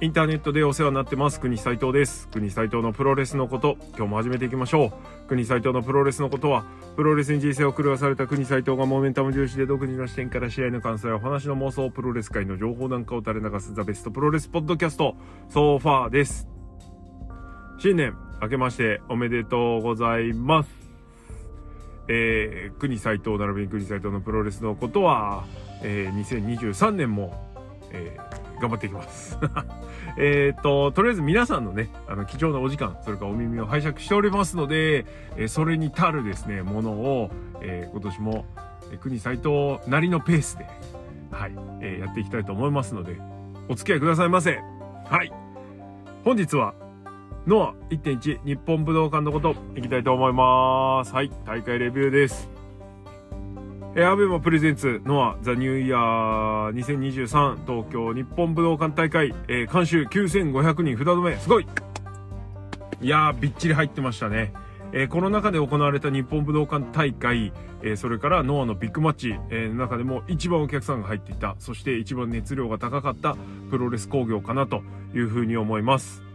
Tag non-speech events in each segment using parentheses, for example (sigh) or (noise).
インターネットでお世話になってます国斉藤です。国斉藤のプロレスのこと今日も始めていきましょう。国斉藤のプロレスのことはプロレスに人生を狂わされた国斉藤がモメンタム重視で独自の視点から試合の感想やお話の妄想プロレス界の情報なんかを垂れ流すザベストプロレスポッドキャストソファーです。新年明けましておめでとうございます。えー、国斉藤並びに国斉藤のプロレスのことは、えー、2023年も、えー、頑張っていきます (laughs) えっと、とりあえず皆さんのね、あの、貴重なお時間、それからお耳を拝借しておりますので、えー、それに足るですね、ものを、えー、今年も、えー、国斎藤なりのペースで、はい、えー、やっていきたいと思いますので、お付き合いくださいませ。はい。本日は、ノア1.1日本武道館のこと、いきたいと思います。はい、大会レビューです。えー、アベマプレゼンツノアザニューイヤー2023東京日本武道館大会、えー、監修9500人札止めすごいいやーびっちり入ってましたね。えー、この中で行われた日本武道館大会、えー、それからノアのビッグマッチ、えー、の中でも一番お客さんが入っていた、そして一番熱量が高かったプロレス工業かなというふうに思います。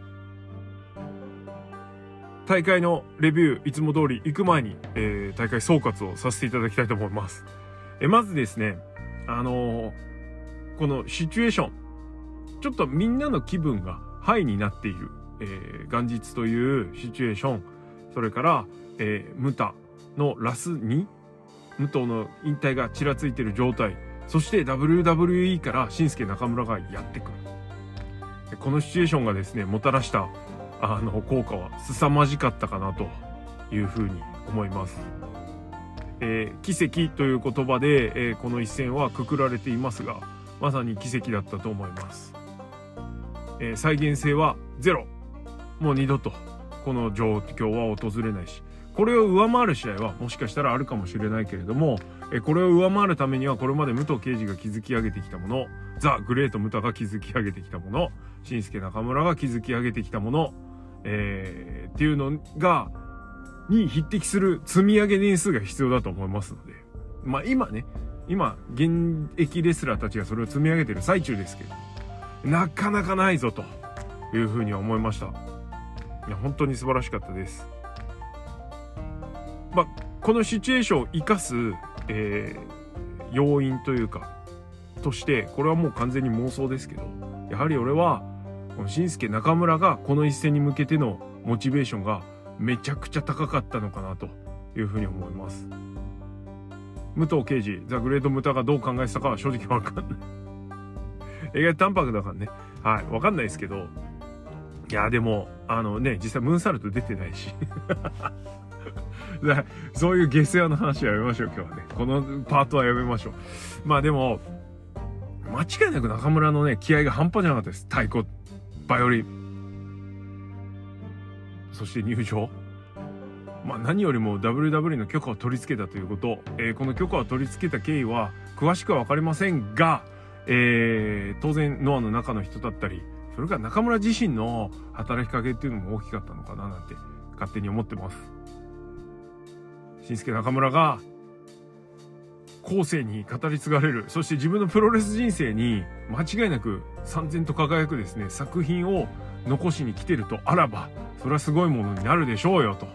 大会のレビューいつも通り行く前に、えー、大会総括をさせていただきたいと思います。えまずですね、あのー、このシチュエーション、ちょっとみんなの気分がハイになっている、えー、元日というシチュエーション、それから、えー、ムタのラスに、武藤の引退がちらついている状態、そして WWE から新助中村がやってくる。このシチュエーションがですね、もたらしたあの効果は凄まじかったかなというふうに思います。えー、奇跡という言葉で、えー、この一戦はくくられていますがまさに奇跡だったと思います、えー、再現性はゼロ。もう二度とこの状況は訪れないし。これを上回る試合はもしかしたらあるかもしれないけれども、えこれを上回るためにはこれまで武藤敬司が築き上げてきたものザ・グレート・ムタが築き上げてきたもの新助中村が築き上げてきたものえー、っていうのが、に匹敵する積み上げ年数が必要だと思いますので。まあ今ね、今、現役レスラーたちがそれを積み上げてる最中ですけど、なかなかないぞというふうに思いました。いや、本当に素晴らしかったです。まあ、このシチュエーションを生かす、えー、要因というか、として、これはもう完全に妄想ですけど、やはり俺は、この新助中村がこの一戦に向けてのモチベーションがめちゃくちゃ高かったのかなというふうに思います。武藤刑事、ザ・グレード・ムタがどう考えてたかは正直わかんない映画淡白だからね。はい。わかんないですけど。いや、でも、あのね、実際ムーンサルト出てないし (laughs) そういう下世話の話はやめましょう、今日はね。このパートはやめましょう。まあでも、間違いなく中村のね、気合が半端じゃなかったです。太鼓バイオリン。そして入場。まあ何よりも WW の許可を取り付けたということ、えー、この許可を取り付けた経緯は詳しくはわかりませんが、えー、当然ノアの中の人だったり、それから中村自身の働きかけっていうのも大きかったのかななんて勝手に思ってます。新助中村が後世に語り継がれる、そして自分のプロレス人生に間違いなく三千と輝くですね、作品を残しに来てるとあらば、それはすごいものになるでしょうよと。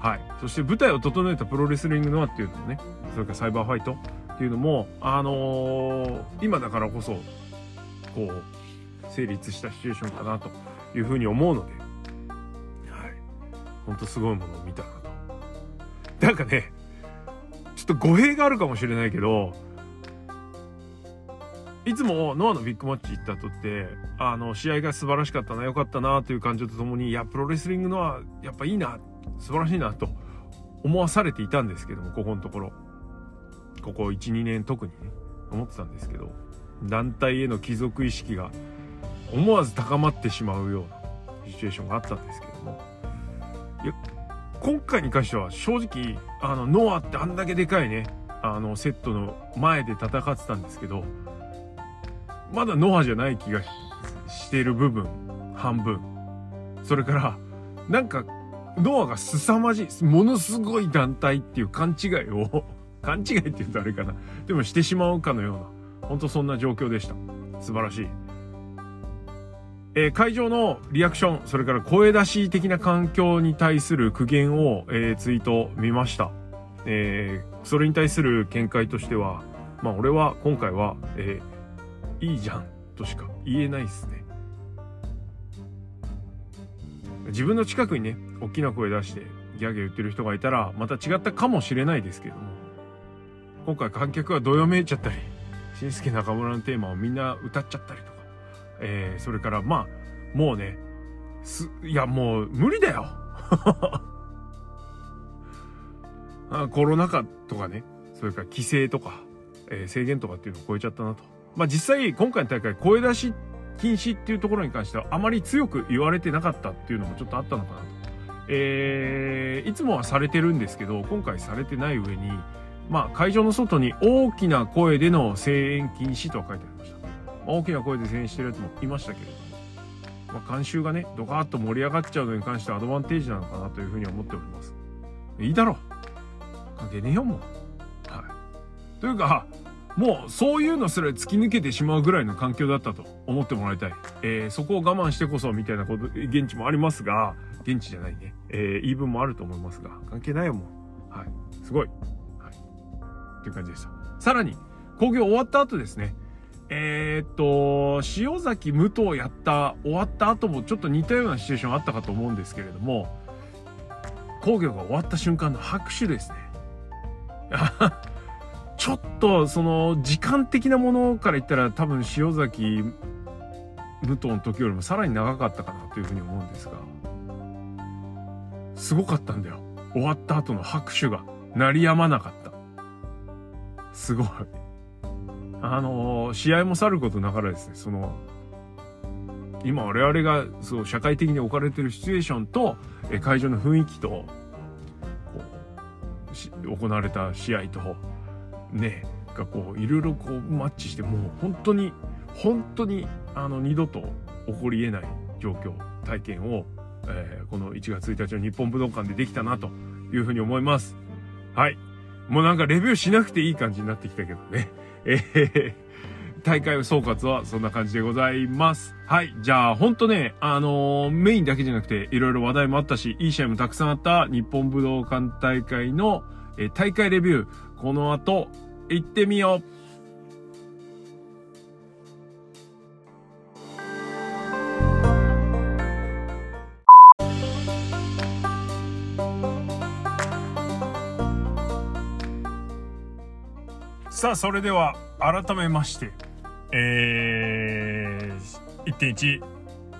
はい。そして舞台を整えたプロレスリングノアっていうのもね、それからサイバーファイトっていうのも、あのー、今だからこそ、こう、成立したシチュエーションかなというふうに思うので、はい。ほんとすごいものを見たなと。なんかね、ちょっと語弊があるかもしれないけど、いつもノアのビッグマッチ行った後って、あの、試合が素晴らしかったな、良かったな、という感情とともに、いや、プロレスリングノア、やっぱいいな、素晴らしいな、と思わされていたんですけども、ここのところ。ここ1、2年特にね、思ってたんですけど、団体への帰属意識が思わず高まってしまうようなシチュエーションがあったんですけども、今回に関しては正直、あの、ノアってあんだけでかいね、あの、セットの前で戦ってたんですけど、まだノアじゃない気がしてる部分、半分。それから、なんか、ノアが凄まじい、ものすごい団体っていう勘違いを (laughs) 勘違いって言うとあれかな。でもしてしまうかのような、ほんとそんな状況でした。素晴らしい。えー、会場のリアクション、それから声出し的な環境に対する苦言を、えー、ツイート見ました。えー、それに対する見解としては、まあ俺は今回は、えー、いいじゃんとしか言えないですね。自分の近くにね、大きな声出してギャーギャー言ってる人がいたら、また違ったかもしれないですけども、今回観客がどよめいちゃったり、新助中村のテーマをみんな歌っちゃったりと、えー、それからまあ、もうね、す、いやもう無理だよ (laughs) コロナ禍とかね、それから規制とか、えー、制限とかっていうのを超えちゃったなと。まあ実際今回の大会声出し禁止っていうところに関してはあまり強く言われてなかったっていうのもちょっとあったのかなと。えー、いつもはされてるんですけど、今回されてない上に、まあ会場の外に大きな声での声援禁止とは書いてありま。あ、大きな声で声援してるやつもいましたけれども、まあ観衆がね、ドカーッと盛り上がっちゃうのに関してはアドバンテージなのかなというふうに思っております。いいだろう関係ねえよ、もう。はい。というか、もうそういうのすら突き抜けてしまうぐらいの環境だったと思ってもらいたい。えー、そこを我慢してこそみたいなこと、現地もありますが、現地じゃないね。えー、言い分もあると思いますが、関係ないよ、もう。はい。すごい。はい。っていう感じでした。さらに、工業終わった後ですね。えー、っと、塩崎武藤やった、終わった後もちょっと似たようなシチュエーションあったかと思うんですけれども、工業が終わった瞬間の拍手ですね。(laughs) ちょっとその時間的なものから言ったら多分塩崎武藤の時よりもさらに長かったかなというふうに思うんですがすごかったんだよ。終わった後の拍手が。鳴りやまなかった。すごい。あの試合もさることながらですねその今我々がそう社会的に置かれてるシチュエーションと会場の雰囲気と行われた試合とねがこういろいろこうマッチしてもう本当に本当にあの二度と起こりえない状況体験を、えー、この1月1日の日本武道館でできたなというふうに思います。はい。もうなんかレビューしなくていい感じになってきたけどね。えー、大会総括はそんな感じでございます。はい。じゃあ、ほんとね、あのー、メインだけじゃなくて、いろいろ話題もあったし、いい試合もたくさんあった日本武道館大会の、えー、大会レビュー、この後、行ってみようあ、それでは、改めまして、えー、1.1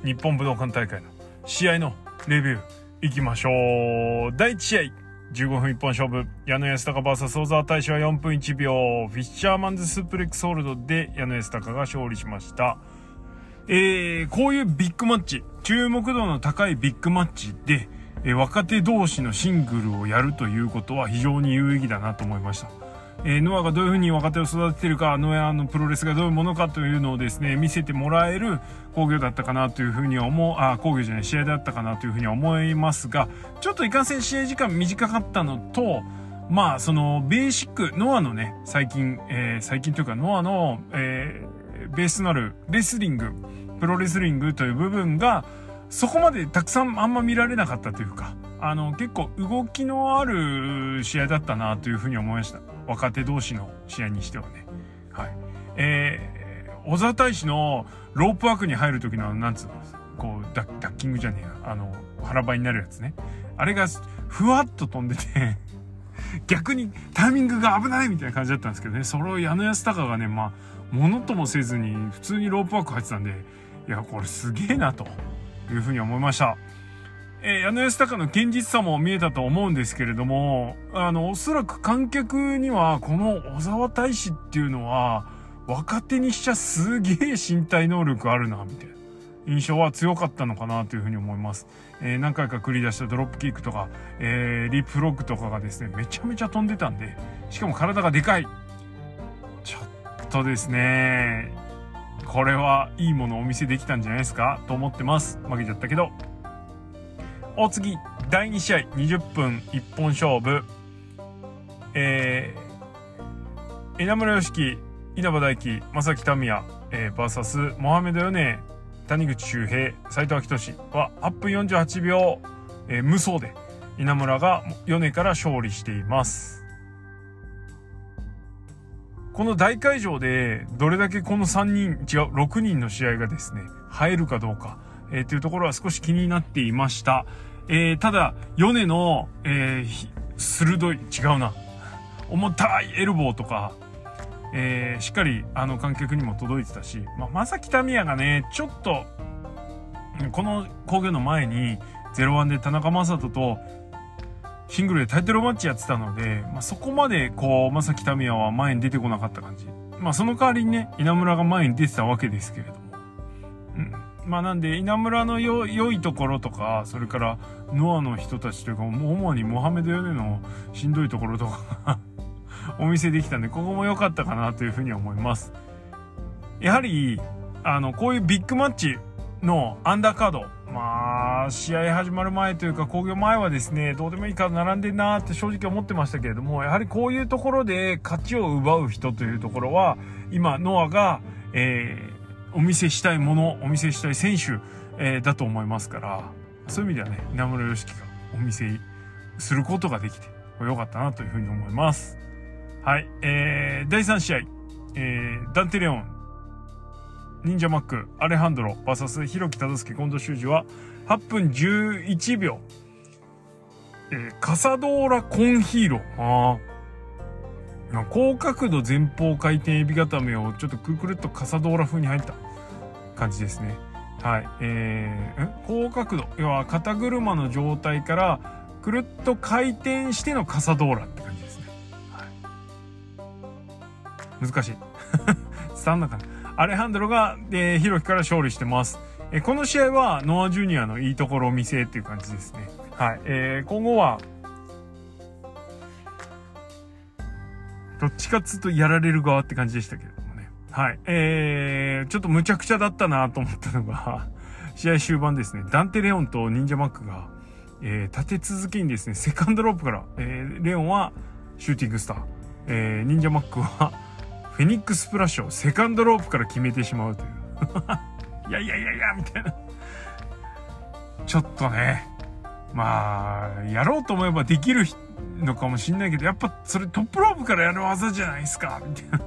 日本武道館大会の試合のレビューいきましょう。第1試合、15分一本勝負、矢野安隆 VS 小沢大使は4分1秒、フィッシャーマンズスープレックスホールドで矢野安隆が勝利しました。えー、こういうビッグマッチ、注目度の高いビッグマッチで、えー、若手同士のシングルをやるということは非常に有意義だなと思いました。えー、ノアがどういうふうに若手を育ててるか、ノアのプロレスがどういうものかというのをですね、見せてもらえる工業だったかなというふうに思う、あ、工業じゃない、試合だったかなというふうに思いますが、ちょっといかんせん試合時間短かったのと、まあ、その、ベーシック、ノアのね、最近、えー、最近というか、ノアの、えー、ベースとなるレスリング、プロレスリングという部分が、そこまでたくさんあんま見られなかったというか、あの、結構動きのある試合だったなというふうに思いました。若手同士の試合にしてはね。はい。えー、小沢大使のロープワークに入る時の、なんつうの、こうダ、ッキングじゃねえや、あの、腹ばいになるやつね。あれが、ふわっと飛んでて (laughs) 逆にタイミングが危ないみたいな感じだったんですけどね、それを矢野安隆がね、まあ、ものともせずに、普通にロープワーク入ってたんで、いや、これすげえな、というふうに思いました。えー、矢野安隆の現実さも見えたと思うんですけれども、あの、おそらく観客には、この小沢大使っていうのは、若手にしちゃすげえ身体能力あるな、みたいな印象は強かったのかなというふうに思います。えー、何回か繰り出したドロップキックとか、えー、リップロックとかがですね、めちゃめちゃ飛んでたんで、しかも体がでかい。ちょっとですね、これはいいものをお見せできたんじゃないですかと思ってます。負けちゃったけど。お次、第2試合、20分一本勝負。えー、稲村良樹、稲葉大輝、正木民也、えー、バーサス、モハメドヨネ、谷口周平、斎藤明俊は8分48秒、えー、無双で稲村が米から勝利しています。この大会場でどれだけこの3人、違う、6人の試合がですね、入るかどうか、えー、というところは少し気になっていました。えー、ただ、米の、えー、鋭い、違うな。重たいエルボーとか、えー、しっかりあの観客にも届いてたし、まあ、正木民也がね、ちょっと、この工業の前に、01で田中将人とシングルでタイトルマッチやってたので、まあ、そこまでこう、正木民也は前に出てこなかった感じ。まあその代わりにね、稲村が前に出てたわけですけれども。まあなんで、稲村の良いところとか、それからノアの人たちというか、主にモハメド・ヨネのしんどいところとか (laughs) お見せできたんで、ここも良かったかなというふうに思います。やはり、あの、こういうビッグマッチのアンダーカード、まあ、試合始まる前というか、工業前はですね、どうでもいいから並んでんなって正直思ってましたけれども、やはりこういうところで勝ちを奪う人というところは、今、ノアが、えー、お見せしたいもの、お見せしたい選手、えー、だと思いますから、そういう意味ではね、稲村良樹がお見せすることができて、良かったなというふうに思います。はい、えー、第3試合、えー、ダンテレオン、忍者マック、アレハンドロ、バサス、ヒロキ忠介、近藤修二は、8分11秒。えー、カサドーラコンヒーロー。あ高角度前方回転エビ固めをちょっとくるくるっとカサドーラ風に入った感じですね。はい。えー、高角度。要は肩車の状態からくるっと回転してのカサドーラって感じですね。はい。難しい。(laughs) 伝わんなかった。アレハンドロが、えー、ヒロキから勝利してます。えー、この試合はノア・ジュニアのいいところを見せっていう感じですね。はい。えー、今後は、どっちかっつうとやられる側って感じでしたけれどもね。はい。えー、ちょっと無茶苦茶だったなと思ったのが (laughs) 試合終盤ですね。ダンテ・レオンと忍者マックが、えー、立て続けにですね、セカンドロープから、えー、レオンはシューティングスター、えー、忍者マックは (laughs) フェニックスプラッシュをセカンドロープから決めてしまうという。(laughs) いやいやいやいや、みたいな。ちょっとね、まあ、やろうと思えばできる人のかもしんないけど、やっぱそれトップロープからやる技じゃないですか、みたいな。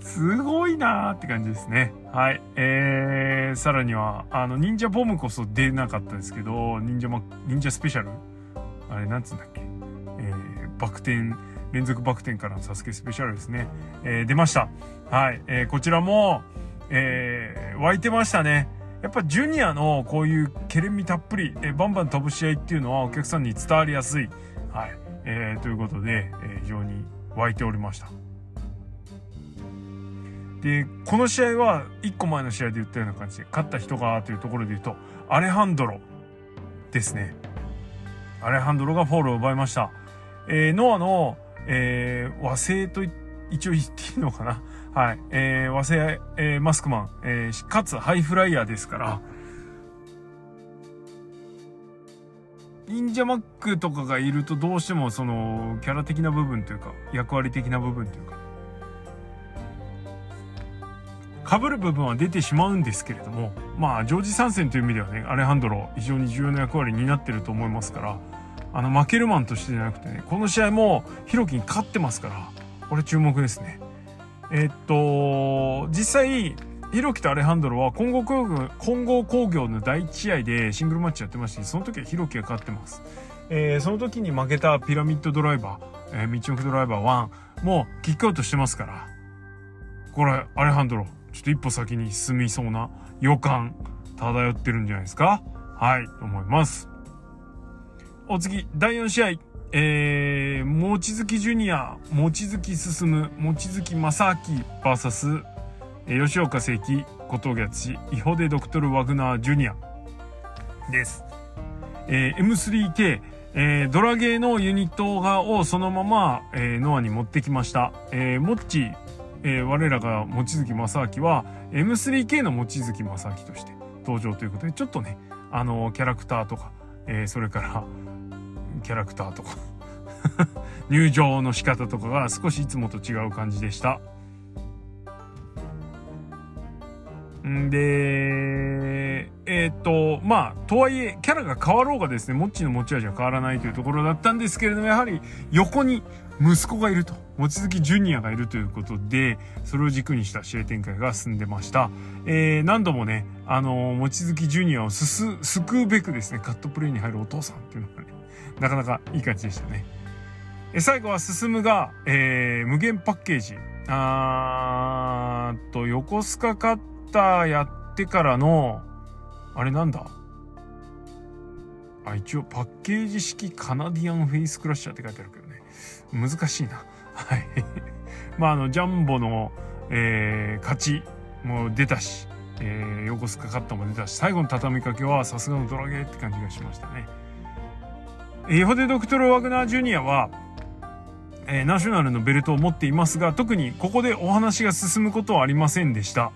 すごいなーって感じですね。はい。えー、さらには、あの、忍者ボムこそ出なかったですけど、忍者マ、忍者スペシャル？あれ、なんつうんだっけ？えー、バク転連続バク転からのサスケスペシャルですね。えー、出ました。はい。えー、こちらも、えー、湧いてましたね。やっぱジュニアのこういうケレンミたっぷり、え、バンバン飛ぶ試合っていうのはお客さんに伝わりやすい。はい。えー、ということで、えー、非常に湧いておりました。で、この試合は1個前の試合で言ったような感じで、勝った人がというところで言うと、アレハンドロですね。アレハンドロがフォールを奪いました。えー、ノアのえー、和製と一応言っていいのかな？はい。えー、和製、えー、マスクマン、えー、かつハイフライヤーですから、忍者マックとかがいるとどうしてもそのキャラ的な部分というか役割的な部分というか被る部分は出てしまうんですけれどもまあジョージ参戦という意味ではねアレハンドロ非常に重要な役割になってると思いますからあの、負けるマンとしてじゃなくてね、この試合も、ヒロキに勝ってますから、これ注目ですね。え、っと、実際、ヒロキとアレハンドロは混合工業、混合工業の第1試合でシングルマッチやってまして、その時はヒロキが勝ってます。えー、その時に負けたピラミッドドライバー、えー、道のくドライバー1もキックアウトしてますから、これ、アレハンドロ、ちょっと一歩先に進みそうな予感漂ってるんじゃないですか？はい、と思います。お次、第4試合。えー、望月ジュニア、望月進、望月正明 VS、えー、吉岡聖輝、小峠敦、イホデドクトル・ワグナージュニアです。えー、M3K、えー、ドラゲーのユニットがをそのまま、えー、ノアに持ってきました。えー、モッチ、えー、我らが望月正明は M3K の望月正明として登場ということで、ちょっとね、あの、キャラクターとか、えー、それから、キャラクターとか (laughs) 入場の仕方とかが少しいつもと違う感じでした。んで、えっ、と、まあ、とはいえ、キャラが変わろうがですね、モッチーの持ち味は変わらないというところだったんですけれども、やはり横に息子がいると、望月ジュニアがいるということで、それを軸にした試合展開が進んでました。えー、何度もね、あの、望月ジュニアをすす、救うべくですね、カットプレイに入るお父さんっていうのがね、なかなかいい感じでしたね。え最後は進むが、えー、無限パッケージ。あーと、横須賀カッターやってからの、あれなんだ？あ、一応パッケージ式カナディアンフェイスクラッシャーって書いてあるけど。難しいな。はい。(laughs) まあ、あの、ジャンボの、えー、勝ちも出たし、えー、横須賀カッターも出たし、最後の畳みかけはさすがのドラゲーって感じがしましたね。エホデ・ドクトル・ワグナー・ジュニアは、えー、ナショナルのベルトを持っていますが、特にここでお話が進むことはありませんでした。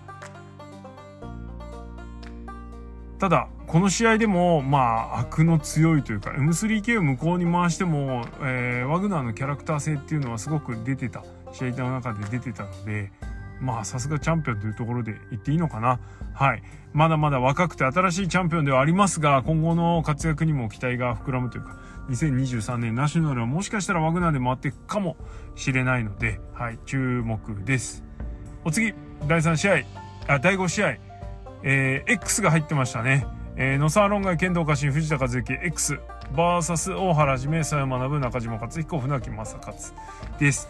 ただ、この試合でも、まあ、悪の強いというか、M3K を向こうに回しても、えー、ワグナーのキャラクター性っていうのはすごく出てた、試合の中で出てたので、まあ、さすがチャンピオンというところで言っていいのかな。はい。まだまだ若くて新しいチャンピオンではありますが、今後の活躍にも期待が膨らむというか、2023年ナショナルはもしかしたらワグナーで回っていくかもしれないので、はい、注目です。お次、第3試合、あ、第5試合、えー、X が入ってましたね。えー、野沢論外、剣道家臣、藤田和幸、X、バーサス大原じめ、佐山学、中島克彦、船木正勝です。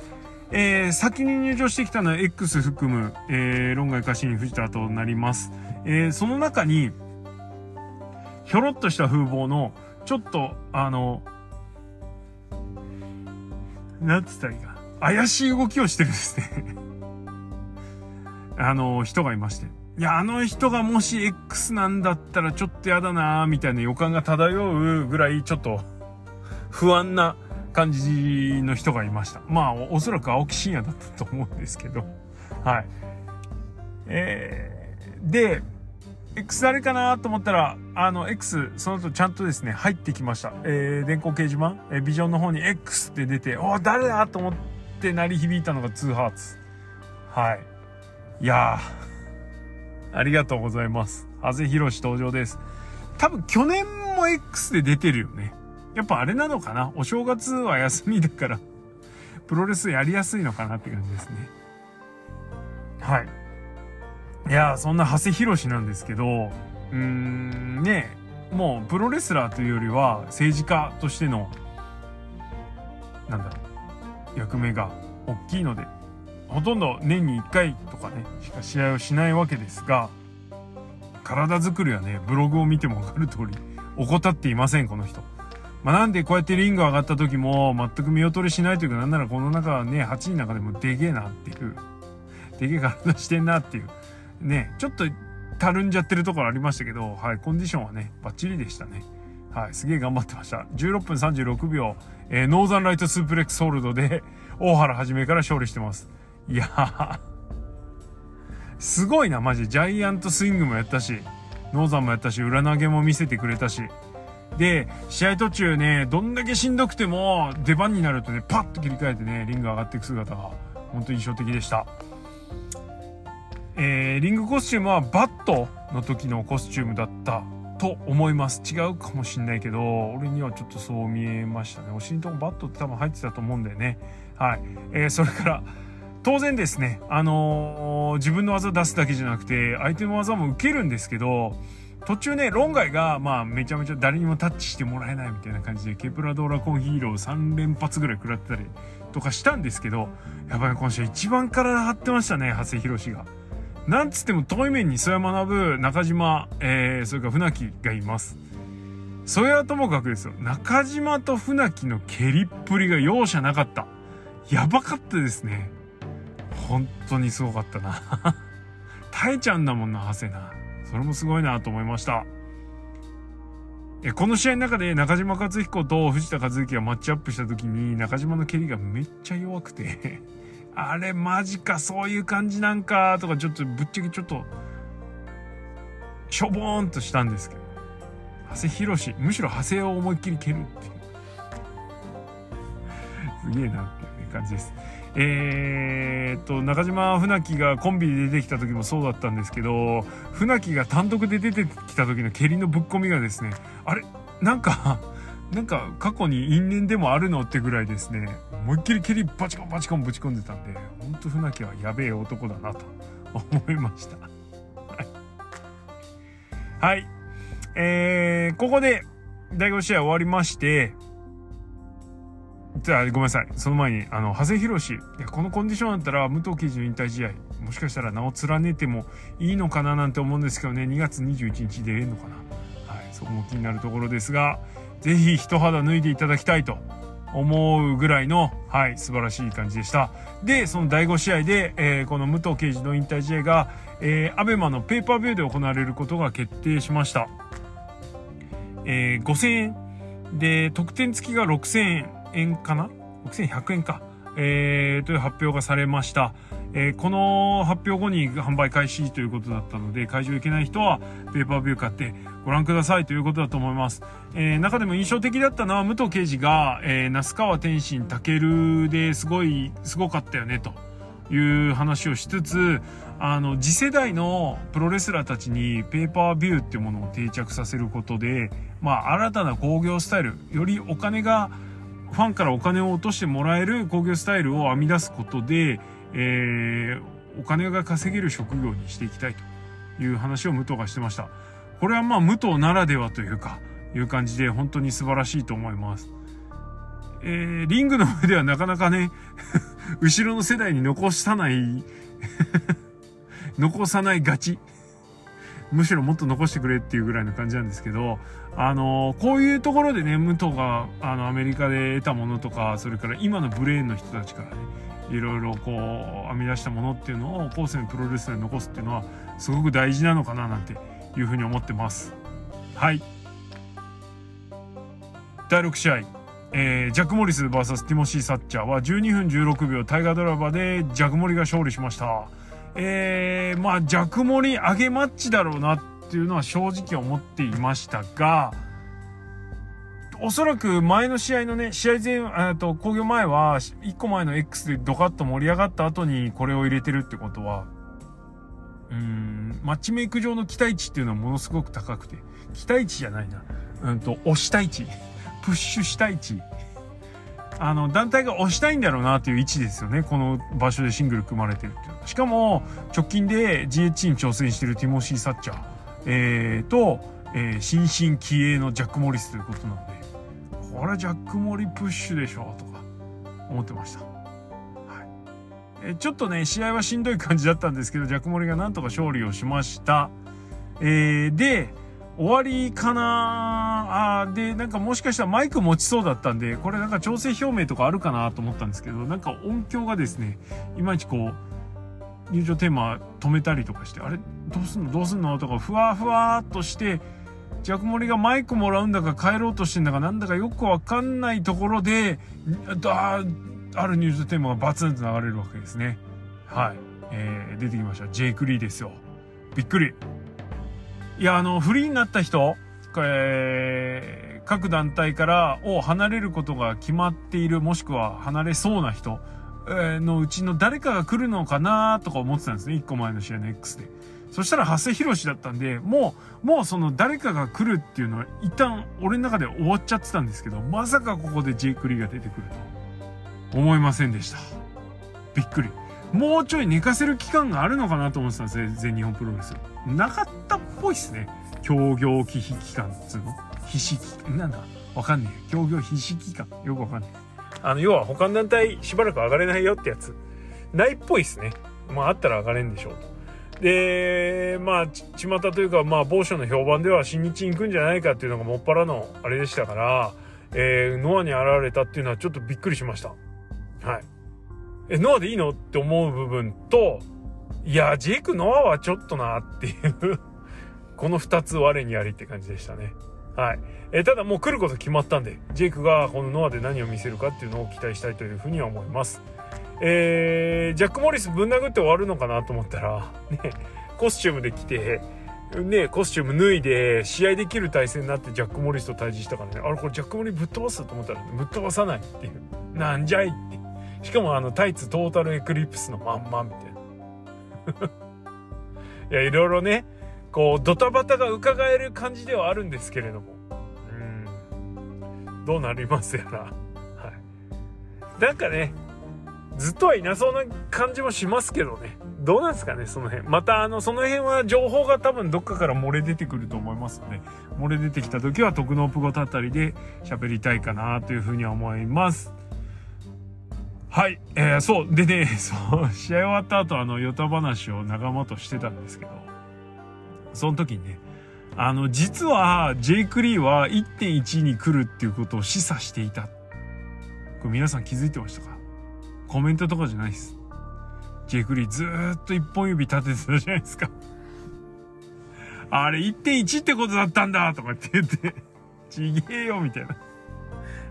えー、先に入場してきたのは X 含む、えー、論外家臣、藤田となります。えー、その中に、ひょろっとした風貌のちょっと、あの、なんつったらいいか。怪しい動きをしてるんですね (laughs) あの、人がいまして。いや、あの人がもし X なんだったらちょっとやだなみたいな予感が漂うぐらいちょっと不安な感じの人がいました。まあ、おそらく青木真也だったと思うんですけど。はい。えー、で、X 誰かなと思ったら、あの、X、その後ちゃんとですね、入ってきました。えー、電光掲示板、えー、ビジョンの方に X って出て、お誰だと思って鳴り響いたのが2ハーツ。はい。いやー、ありがとうございます。長谷博士登場です。多分去年も X で出てるよね。やっぱあれなのかな？お正月は休みだからプロレスやりやすいのかなって感じですね。はい。いやそんな長谷博士なんですけど、うーん、ねもうプロレスラーというよりは政治家としての、なんだろう、役目が大きいので、ほとんど年に1回とかね、しか試合をしないわけですが、体作りはね、ブログを見てもわかる通り、怠っていません、この人。まあ、なんでこうやってリング上がった時も全く見劣りしないというか、なんならこの中はね、8人の中でもでけえなっていう、でけえ体してんなっていうね、ちょっとたるんじゃってるところありましたけど、はい、コンディションはね、バッチリでしたね。はい、すげえ頑張ってました。16分36秒、えー、ノーザンライトスープレックスホールドで、大原はじめから勝利してます。いや、すごいな、マジジャイアントスイングもやったし、ノーザンもやったし、裏投げも見せてくれたし。で、試合途中ね、どんだけしんどくても、出番になるとね、パッと切り替えてね、リング上がっていく姿が、本当に印象的でした。えー、リングコスチュームはバットの時のコスチュームだったと思います。違うかもしんないけど、俺にはちょっとそう見えましたね。お尻のとこバットって多分入ってたと思うんだよね。はい。えー、それから、当然ですね、あのー、自分の技出すだけじゃなくて、相手の技も受けるんですけど、途中ね、論外が、まあ、めちゃめちゃ誰にもタッチしてもらえないみたいな感じで、ケプラドーラコンヒーロー3連発ぐらい食らってたりとかしたんですけど、やっぱり今週一番体張ってましたね、長谷博が。なんつっても遠い面に曽谷学、中島、えー、それから船木がいます。それはともかくですよ。中島と船木の蹴りっぷりが容赦なかった。やばかったですね。本当にすごかったな。(laughs) 耐えちゃうんだもんな、長谷な。それもすごいなと思いました。え、この試合の中で中島克彦と藤田和幸がマッチアップした時に中島の蹴りがめっちゃ弱くて (laughs) あれマジかそういう感じなんかとかちょっとぶっちゃけちょっとしょぼーんとしたんですけど長谷博むしろ長谷を思いっきり蹴るっていうすげえなっていう感じです。えー、っと、中島船木がコンビで出てきた時もそうだったんですけど、船木が単独で出てきた時の蹴りのぶっ込みがですね、あれ？なんか、(laughs) なんか過去に因縁でもあるのってぐらいですね、思いっきり蹴りバチコンバチコンぶち込んでたんで、ほんと船木はやべえ男だなと (laughs) 思いました。はい。えー、ここで第5試合終わりまして、じゃあ、ごめんなさい。その前に、あの、長谷博士。いや、このコンディションだったら、武藤刑事の引退試合、もしかしたら名を連ねてもいいのかななんて思うんですけどね、2月21日出れるのかな。はい、そこも気になるところですが、ぜひ一肌脱いでいただきたいと思うぐらいの、はい、素晴らしい感じでした。で、その第5試合で、えー、この武藤刑事の引退試合が、えー、アベマのペーパービューで行われることが決定しました。えー、5000円で、特典付きが6000円円かな ?6100 円か。えー、という発表がされました。えー、この発表後に販売開始ということだったので、会場行けない人はペーパービュー買ってご覧くださいということだと思います。えー、中でも印象的だったのは武藤刑事が、えー、那須川天心、武ですごい、すごかったよね、という話をしつつ、あの、次世代のプロレスラーたちにペーパービューっていうものを定着させることで、まあ、新たな工業スタイル、よりお金が、ファンからお金を落としてもらえる工業スタイルを編み出すことで、えー、お金が稼げる職業にしていきたいという話を武藤がしてました。これはまあ武藤ならではというか、いう感じで本当に素晴らしいと思います。えー、リングの上ではなかなかね (laughs) 後ろの世代に残さない (laughs) 残さないがち。むしろもっと残してくれっていうぐらいの感じなんですけど、あの、こういうところでね、武藤が、あの、アメリカで得たものとか、それから今のブレーンの人たちからね、いろいろこう、編み出したものっていうのを後世のプロレスで残すっていうのは、すごく大事なのかななんていうふうに思ってます。はい。第6試合。えー、ジャック・モリス VS ティモシー・サッチャーは12分16秒タイガードラバーでジャックモリが勝利しました。えー、まあ、ジャクモリ上げマッチだろうなっていうのは正直思っていましたが、おそらく前の試合のね、試合前、えっと、工業前は、1個前の X でドカッと盛り上がった後にこれを入れてるってことは、うん、マッチメイク上の期待値っていうのはものすごく高くて、期待値じゃないな。うんと、押したい値。プッシュしたい値。あの、団体が押したいんだろうなという位置ですよね。この場所でシングル組まれてるっていうしかも、直近で GH に挑戦してるティモシー・サッチャー、えー、と、えー、新進気鋭のジャック・モリスということなので、これはジャック・モリプッシュでしょ、とか、思ってました。はい。えちょっとね、試合はしんどい感じだったんですけど、ジャック・モリがなんとか勝利をしました。えー、で、終わりかなあで、なんかもしかしたらマイク持ちそうだったんで、これなんか調整表明とかあるかなと思ったんですけど、なんか音響がですね、いまいちこう、入場テーマ止めたりとかして、あれ？どうすんの？どうすんの？とか、ふわふわっとして、ジャクモリがマイクもらうんだか帰ろうとしてんだかなんだかよくわかんないところで、あある入場テーマがバツンと流れるわけですね。はい。えー、出てきました。ジェイク・リーですよ。びっくり。いや、あの、フリーになった人、えー、各団体からを離れることが決まっている、もしくは離れそうな人えのうちの誰かが来るのかなとか思ってたんですね。1個前の試合の X で。そしたら、長谷博士だったんで、もう、もうその誰かが来るっていうのは一旦俺の中で終わっちゃってたんですけど、まさかここでジェイク・リーが出てくると思いませんでした。びっくり。もうちょい寝かせる期間があるのかなと思ってたんですね、全日本プロレス。なかったっぽいっすね。協業忌避期間っつうの必死期。なんだ？わかんねえ。協業必死期間。よくわかんねえ。あの、要は他の団体しばらく上がれないよってやつ。ないっぽいっすね。まあ、あったら上がれんでしょうと。で、まあち、巷というか、まあ、某所の評判では新日に行くんじゃないかっていうのがもっぱらのあれでしたから、えー、ノアに現れたっていうのはちょっとびっくりしました。はい。え、ノアでいいのって思う部分と、いや、ジェイク・ノアはちょっとなっていう (laughs) この二つ我にありって感じでしたね。はい。え、ただもう来ること決まったんで、ジェイクがこのノアで何を見せるかっていうのを期待したいというふうには思います。えー、ジャック・モリスぶん殴って終わるのかなと思ったら、(laughs) ね、コスチュームで来て、ね、コスチューム脱いで、試合できる体制になってジャック・モリスと対峙したからね、あれこれジャック・モリぶっ飛ばすと思ったら、ぶっ飛ばさないっていう。なんじゃいって。しかもあのタイツトータルエクリプスのまんまみたいな。(laughs) いや、いろいろね、こう、ドタバタが伺える感じではあるんですけれども。うん。どうなりますやら。はい。なんかね、ずっとはいなそうな感じもしますけどね。どうなんですかね、その辺。また、あの、その辺は情報が多分どっかから漏れ出てくると思いますので、漏れ出てきた時は徳のプゴタあたりで喋りたいかなというふうには思います。はい、えー、そう。でね、(laughs) そう、試合終わった後、あの、ヨタ話を仲間としてたんですけど、その時にね、あの、実は、ジェイク・リーは1.1に来るっていうことを示唆していた。これ皆さん気づいてましたか？コメントとかじゃないです。ジェイク・リーずっと一本指立ててたじゃないですか。あれ1.1ってことだったんだとかって言って、ちげえよみたいな。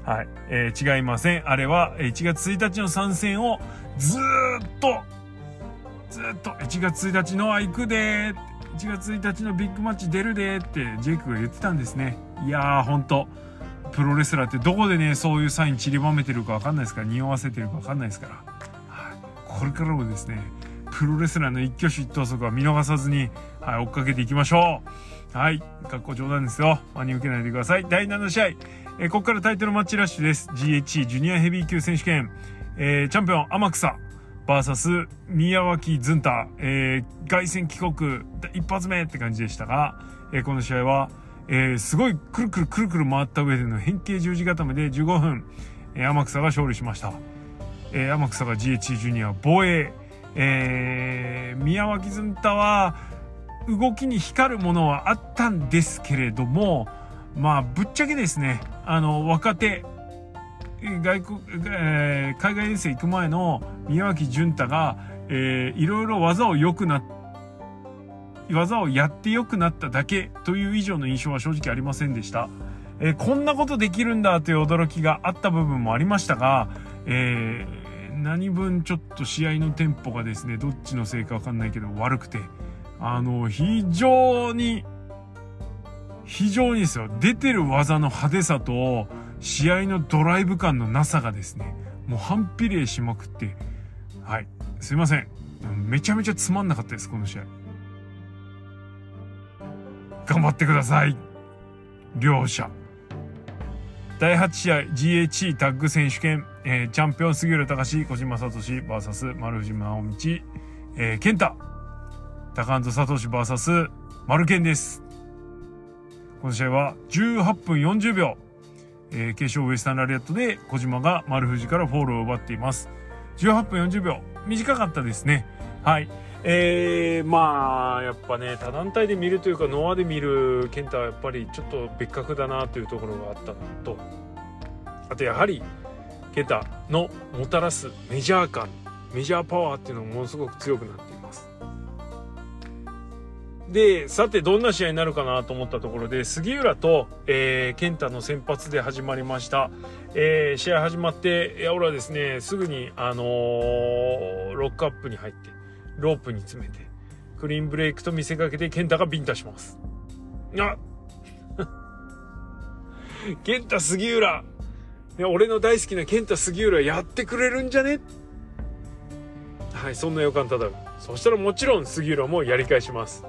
はい。えー、違いません。あれは1月1日の参戦をずっと、ずっと1月1日のは行くでー1月1日のビッグマッチ出るでーってジェイクが言ってたんですね。いやー、ほんと。プロレスラーってどこでね、そういうサイン散りばめてるかわかんないですから、匂わせてるかわかんないですから。はい。これからもですね、プロレスラーの一挙手一投足は見逃さずに、はい、追っかけていきましょう。はい。かっこ冗談ですよ。真に受けないでください。第7試合。えー、ここからタイトルマッチラッシュです。GHC ジュニアヘビー級選手権。えー、チャンピオン天草。VS 宮脇ずんた、えー、凱旋帰国一発目って感じでしたが、えー、この試合は、えー、すごいくるくるくるくる回った上での変形十字固めで15分、えー、天草が勝利しました。えー、天草が GH ジュニア防衛、えー、宮脇ずんたは動きに光るものはあったんですけれども、まあ、ぶっちゃけですね、あの、若手、外国、えー、海外遠征行く前の宮脇潤太が、えー、いろいろ技を良くな技をやって良くなっただけという以上の印象は正直ありませんでした。えー、こんなことできるんだという驚きがあった部分もありましたが、えー、何分ちょっと試合のテンポがですね、どっちのせいかわかんないけど悪くて、あの、非常に、非常にですよ、出てる技の派手さと、試合のドライブ感のなさがですね、もう反比例しまくって、はい、すいません。めちゃめちゃつまんなかったです、この試合。頑張ってください。両者。第8試合 GHC タッグ選手権、えー、チャンピオン杉浦隆小島聡 VS 丸藤直道、えー、健太高安聡 VS 丸健です。この試合は18分40秒。えー、継承ウエスタンラリアットで小島が丸藤からフォールを奪っています。18分40秒。短かったですね。はい。えー、まあ、やっぱね、他団体で見るというか、ノアで見る健太はやっぱりちょっと別格だなというところがあったのと、あとやはり、健太のもたらすメジャー感、メジャーパワーっていうのもものすごく強くなってい。で、さてどんな試合になるかなと思ったところで、杉浦と、えー、健太の先発で始まりました。えー、試合始まって、いや、俺はですね、すぐに、あのー、ロックアップに入って、ロープに詰めて、クリーンブレイクと見せかけて健太がビンタします。あ (laughs) 健太杉浦いや俺の大好きな健太杉浦やってくれるんじゃね？はい、そんな予感漂う。そしたらもちろん杉浦もやり返します。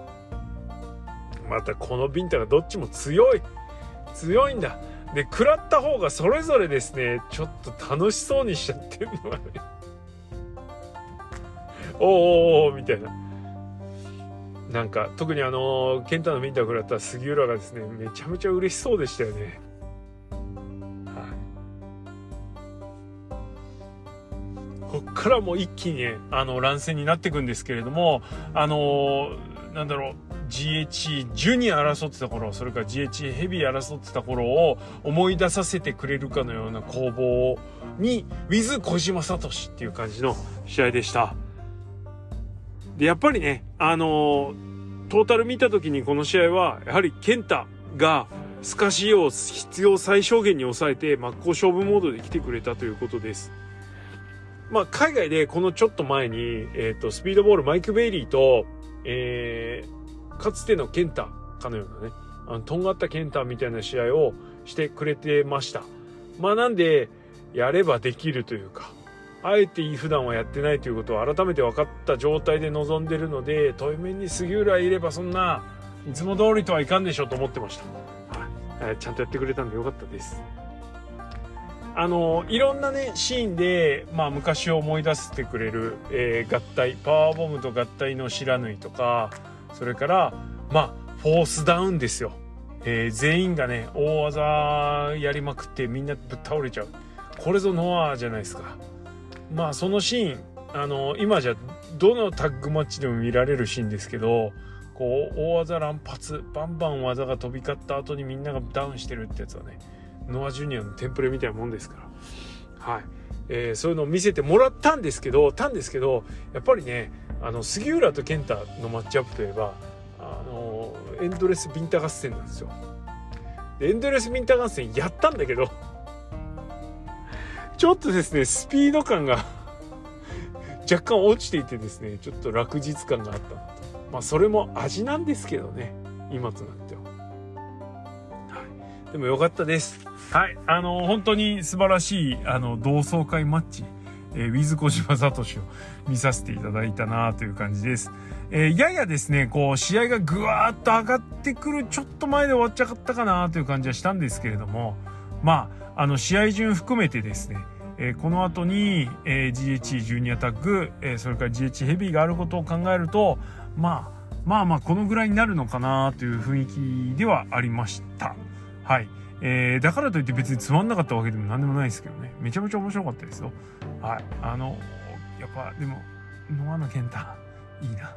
またこのビンタがどっちも強い。強いんだ。で、食らった方がそれぞれですね、ちょっと楽しそうにしちゃってるのがね。(laughs) おーおーおみたいな。なんか、特にあの、ケンタのビンタを食らった杉浦がですね、めちゃめちゃ嬉しそうでしたよね。こっからもう一気にね、あの、乱戦になっていくんですけれども、あのなんだろう、GH ジュニア争ってた頃、それから GH ヘビー争ってた頃を思い出させてくれるかのような攻防に、ウィズ小島聡っていう感じの試合でした。で、やっぱりね、あのー、トータル見た時にこの試合は、やはり健太がスカシを必要最小限に抑えて真っ向勝負モードで来てくれたということです。まあ、海外でこのちょっと前に、えっ、ー、と、スピードボールマイク・ベイリーと、えー、かつての健太かのようなね、あの、とんがった健太みたいな試合をしてくれてました。まあなんで、やればできるというか、あえて普段はやってないということを改めて分かった状態で臨んでるので対面に杉浦いればそんないつも通りとはいかんでしょうと思ってました、はい、ちゃんとやってくれたんでよかったです。あのいろんなねシーンで、まあ、昔を思い出してくれる、えー、合体パワーボムと合体の知らぬいとかそれからまあフォースダウンですよ、えー、全員がね大技やりまくってみんなぶっ倒れちゃう。これぞノアじゃないですか。まあそのシーンあの今じゃどのタッグマッチでも見られるシーンですけどこう大技乱発バンバン技が飛び交った後にみんながダウンしてるってやつはねノア・ジュニアのテンプレみたいなもんですから。はい、えー、そういうのを見せてもらったんですけどたんですけどやっぱりねあの杉浦と健太のマッチアップといえばあのエンドレスビンタ合戦なんですよ。エンドレスビンタ合戦やったんだけど (laughs) ちょっとですねスピード感が (laughs) 若干落ちていてですねちょっと落日感があったまあそれも味なんですけどね今となっては、はい、でも良かったです。はい。あの本当に素晴らしいあの同窓会マッチえー、ウィズ小島聡を見させていただいたなという感じです。えー、ややですね、こう、試合がぐわーっと上がってくるちょっと前で終わっちゃったかなという感じはしたんですけれども、まあ、あの、試合順含めてですね、えー、この後に、えー、GH ジュニアタッグ、え、それから GH ヘビーがあることを考えると、まあ、まあまあ、このぐらいになるのかなという雰囲気ではありました。はい。えー、だからといって別につまんなかったわけでも何でもないですけどね。めちゃめちゃ面白かったですよ。はい。あの、やっぱ、でも、ノアの健太、いいな。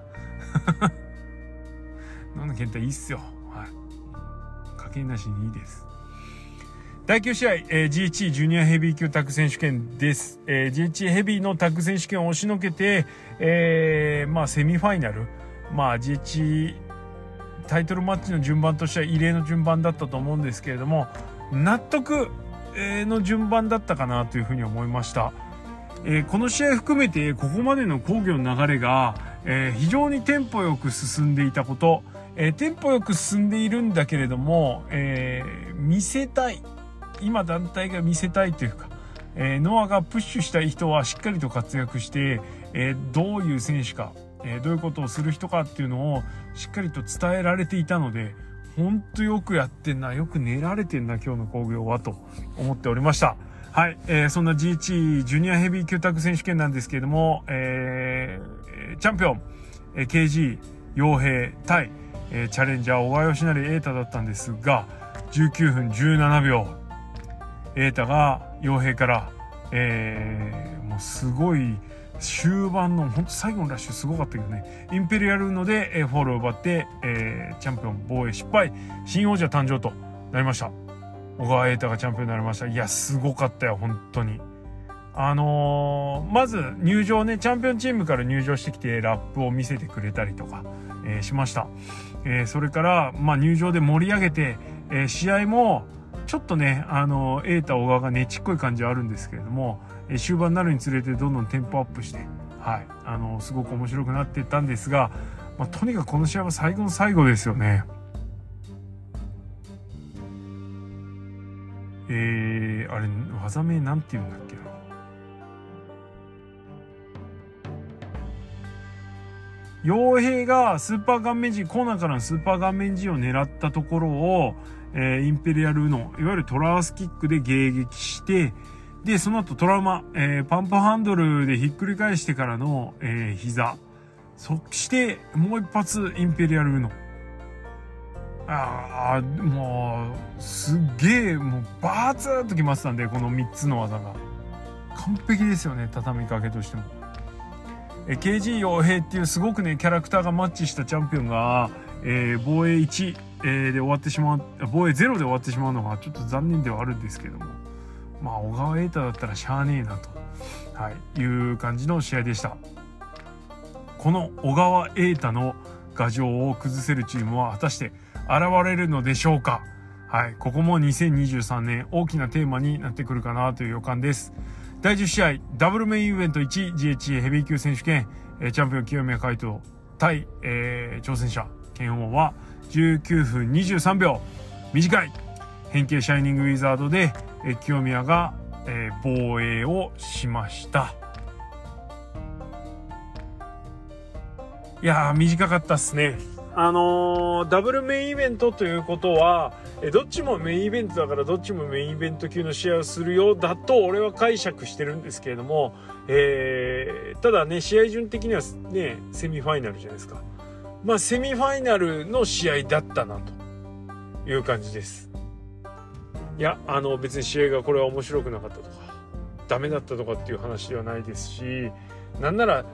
(laughs) ノアの健太いいっすよ。はい。かけなしにいいです。第9試合、えー、GH ジュニアヘビー級タッグ選手権です。えー、GH ヘビーのタッグ選手権を押しのけて、えー、まあ、セミファイナル。まあ、GH タイトルマッチの順番としては異例の順番だったと思うんですけれども納得の順番だったかなというふうに思いました。えー、この試合含めてここまでの工業の流れが、えー、非常にテンポよく進んでいたこと、えー、テンポよく進んでいるんだけれども、え見せたい今団体が見せたいというか、えノアがプッシュしたい人はしっかりと活躍して、えどういう選手かえ、どういうことをする人かっていうのをしっかりと伝えられていたので、ほんとよくやってんな、よく練られてんな、今日の工業は、と思っておりました。はい、えー、そんな G1 ジュニアヘビー級タッグ選手権なんですけれども、えー、チャンピオン、えー、KG、傭兵対、えー、チャレンジャー小川義成瑛太だったんですが、19分17秒、瑛太が傭兵から、えー、もうすごい、終盤の本当最後のラッシュすごかったけどね。インペリアルので、えフォールを奪って、えー、チャンピオン防衛失敗。新王者誕生となりました。小川瑛太がチャンピオンになりました。いやすごかったよ本当に。あのー、まず入場ねチャンピオンチームから入場してきてラップを見せてくれたりとか、えー、しました、えー、それから、まあ、入場で盛り上げて、え試合もちょっとねあの瑛太小川がねちっこい感じはあるんですけれどもえ終盤になるにつれてどんどんテンポアップして、はい、あのすごく面白くなっていったんですが、まあ、とにかくこの試合は最後の最後ですよね。えー、あれ技名なんて言うんだっけな。傭兵がスーパー顔面陣コーナーからのスーパー顔面陣を狙ったところを、えー、インペリアルのいわゆるトラースキックで迎撃して、で、その後トラウマ、えー、パンプハンドルでひっくり返してからの、えー、膝。そして、もう一発、インペリアルの。ああ、もう、すっげえ、もう、バーツーっときましたんで、この3つの技が。完璧ですよね、畳みかけとしても。え KG 傭兵っていうすごくね、キャラクターがマッチしたチャンピオンが、えー、防衛1、えー、で終わってしまう、防衛0で終わってしまうのがちょっと残念ではあるんですけども。まあ、小川瑛太だったらしゃあねえなと、はい、いう感じの試合でした。この小川瑛太の牙城を崩せるチームは果たして現れるのでしょうか？はい、ここも2023年大きなテーマになってくるかなという予感です。第10試合、ダブルメインイベント 1GHA ヘビー級選手権、チャンピオン清宮海斗対、えー、挑戦者、剣王は19分23秒。短い。変形シャイニングウィザードで、え清宮が、え防衛をしました。いや短かったっすね。あのー、ダブルメインイベントということはえどっちもメインイベントだからどっちもメインイベント級の試合をするよだと俺は解釈してるんですけれども、えー、ただね試合順的にはねセミファイナルじゃないですか。まあセミファイナルの試合だったなという感じです。いや、あの別に試合がこれは面白くなかったとか、ダメだったとかっていう話ではないですし、なんなら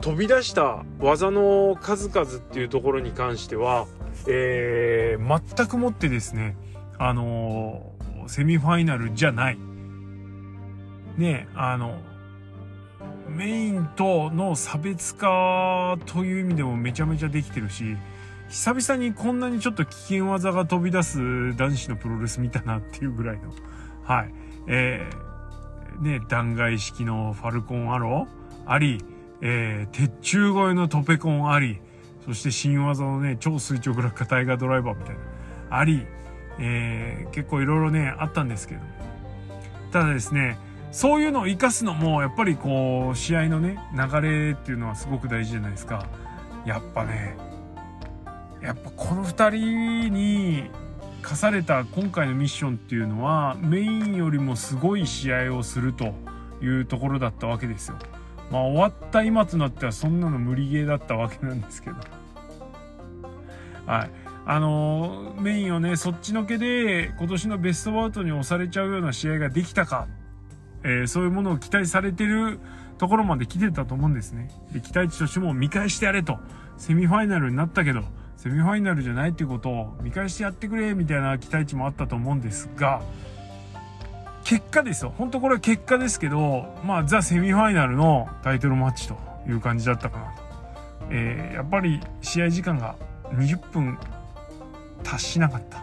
飛び出した技の数々っていうところに関しては、えー、全くもってですね、あのー、セミファイナルじゃない。ね、あの、メインとの差別化という意味でもめちゃめちゃできてるし、久々にこんなにちょっと危険技が飛び出す男子のプロレス見たなっていうぐらいの、はい。えー、ね、断崖式のファルコンアロー。あり、えー、鉄柱越えのトペコンあり、そして新技のね、超垂直落下タイガードライバーみたいな、あり、えー、結構いろいろね、あったんですけど。ただですね、そういうのを活かすのも、やっぱりこう、試合のね、流れっていうのはすごく大事じゃないですか。やっぱね、やっぱこの2人に課された今回のミッションっていうのは、メインよりもすごい試合をするというところだったわけですよ。まあ終わった今となってはそんなの無理ゲーだったわけなんですけど。はい。あのー、メインをね、そっちのけで今年のベストバウトに押されちゃうような試合ができたか、えー、そういうものを期待されてるところまで来てたと思うんですね。で、期待値としても見返してやれと。セミファイナルになったけど、セミファイナルじゃないっていうことを見返してやってくれ、みたいな期待値もあったと思うんですが、結果ですよ。本当これは結果ですけど、まあ、ザ・セミファイナルのタイトルマッチという感じだったかなと。えー、やっぱり試合時間が20分達しなかった。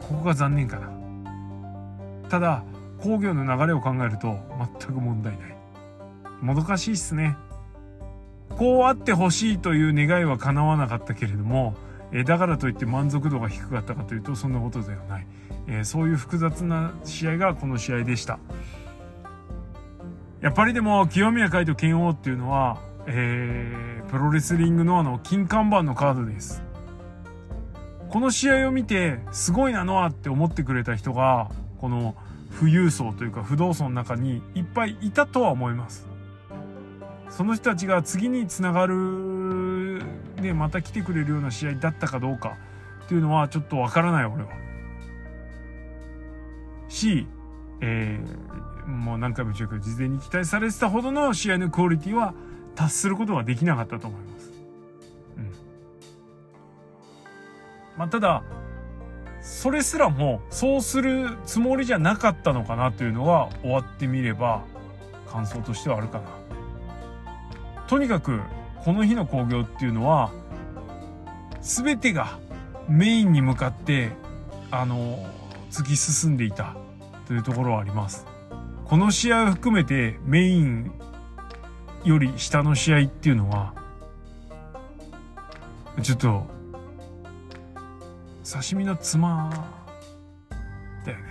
ここが残念かな。ただ、工業の流れを考えると全く問題ない。もどかしいっすね。こうあってほしいという願いは叶わなかったけれども、えだからといって満足度が低かったかというとそんなことではない。えー、そういう複雑な試合がこの試合でした。やっぱりでも清宮海斗剣王っていうのは、えー、プロレスリングノアの金看板のカードです。この試合を見てすごいなノアって思ってくれた人がこの富裕層というか不動層の中にいっぱいいたとは思います。その人たちが次につながるでまた来てくれるような試合だったかどうかっていうのはちょっとわからない俺は。し、えー、もう何回も言うけど、事前に期待されてたほどの試合のクオリティは達することができなかったと思います。うん。まあ、ただ、それすらもそうするつもりじゃなかったのかなというのが終わってみれば感想としてはあるかな。とにかくこの日の興行っていうのは全てがメインに向かってあの突き進んでいたというところはあります。この試合を含めてメインより下の試合っていうのは、ちょっと、刺身の妻だよね。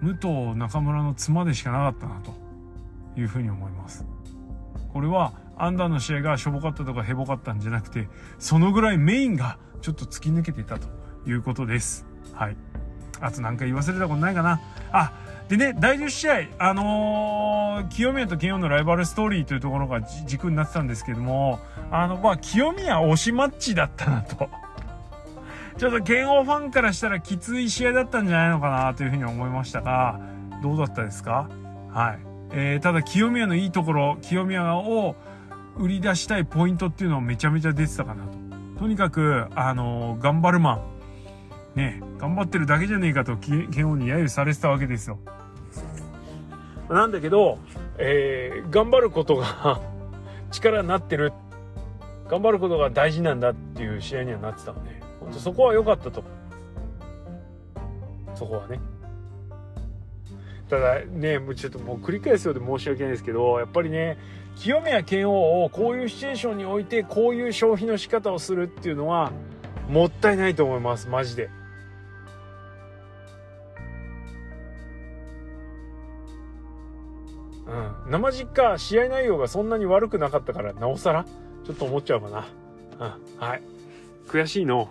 武藤中村の妻でしかなかったなというふうに思います。これはアンダーの試合がしょぼかったとかヘボかったんじゃなくて、そのぐらいメインがちょっと突き抜けていたということです。はい。あと何か言わせれたことないかな。あ、でね、第10試合、あのー、清宮と慶応のライバルストーリーというところが軸になってたんですけども、あの、まあ、清宮推しマッチだったなと。(laughs) ちょっと剣王ファンからしたらきつい試合だったんじゃないのかなというふうに思いましたが、どうだったですか？はい。えー、ただ清宮のいいところ、清宮を売り出したいポイントっていうのはめちゃめちゃ出てたかなと。とにかく、あのー、頑張るマン。ね、頑張ってるだけじゃねえかと、剣王に揶揄されてたわけですよ。なんだけど、えー、頑張ることが (laughs) 力になってる。頑張ることが大事なんだっていう試合にはなってたので、本当そこは良かったと。そこはね。ただね、もうちょっともう繰り返すようで申し訳ないですけど、やっぱりね、清宮剣王をこういうシチュエーションにおいてこういう消費の仕方をするっていうのはもったいないと思います、マジで。うん。生実家、試合内容がそんなに悪くなかったから、なおさら、ちょっと思っちゃうかな。うん。はい。悔しいの。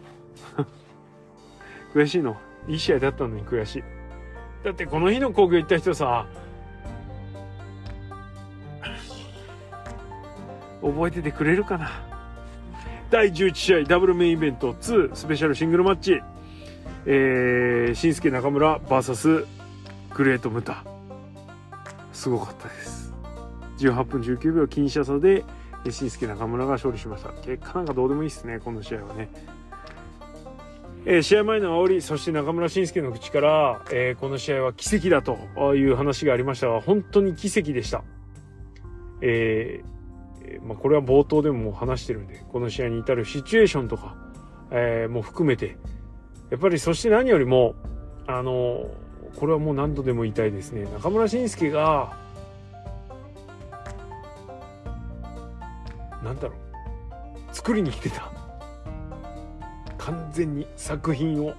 (laughs) 悔しいの。いい試合だったのに悔しい。だってこの日の工業行った人さ、覚えててくれるかな？第11試合ダブルメインイベント2スペシャルシングルマッチ。えー、新助中村 VS グレートムタ。すごかったです。18分19秒僅差差で、新助中村が勝利しました。結果なんかどうでもいいですね、この試合はね。えー、試合前の煽り、そして中村慎介の口から、えー、この試合は奇跡だという話がありましたが、本当に奇跡でした。えー、まあ、これは冒頭でも話してるんで、この試合に至るシチュエーションとか、えー、も含めて、やっぱりそして何よりも、あの、これはもう何度でも言いたいですね。中村慎介が、なんだろう、作りに来てた。完全に作品を。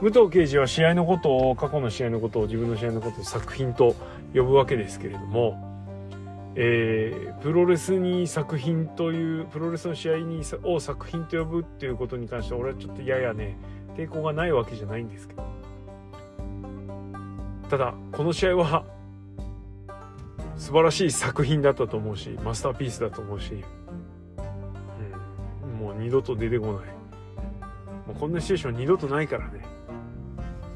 武藤刑事は試合のことを、過去の試合のことを、自分の試合のことを作品と呼ぶわけですけれども、えー、プロレスに作品という、プロレスの試合にを作品と呼ぶっていうことに関しては、俺はちょっとややね、抵抗がないわけじゃないんですけど。ただ、この試合は、素晴らしい作品だったと思うし、マスターピースだと思うし、うん、もう二度と出てこない。もうこんなシチュエーション二度とないからね。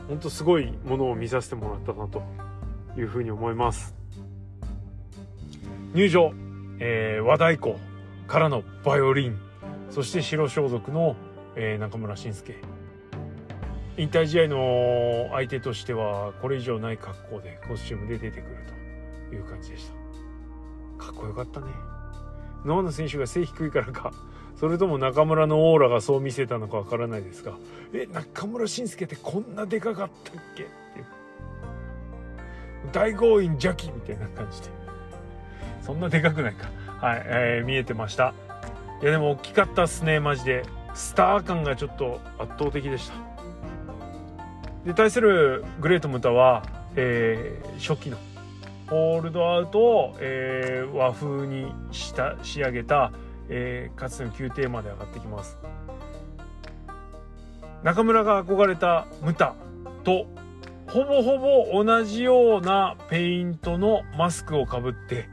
ほんとすごいものを見させてもらったなというふうに思います。入場、えー、和太鼓からのバイオリン、そして白装束の、えー、中村慎介。引退試合の相手としてはこれ以上ない格好でコスチュームで出てくるという感じでしたかっこよかったね野野選手が背低いからかそれとも中村のオーラがそう見せたのかわからないですがえ中村慎介ってこんなでかかったっけ？っていう。大強引邪気みたいな感じで。そんなでかくないか。はい、えー、見えてました。いやでも大きかったっすねマジで。スター感がちょっと圧倒的でした。で対するグレートムタは、えー、初期の。ホールドアウトを、えー、和風にした仕上げた、えー、かつての宮廷まで上がってきます中村が憧れたムタとほぼほぼ同じようなペイントのマスクをかぶって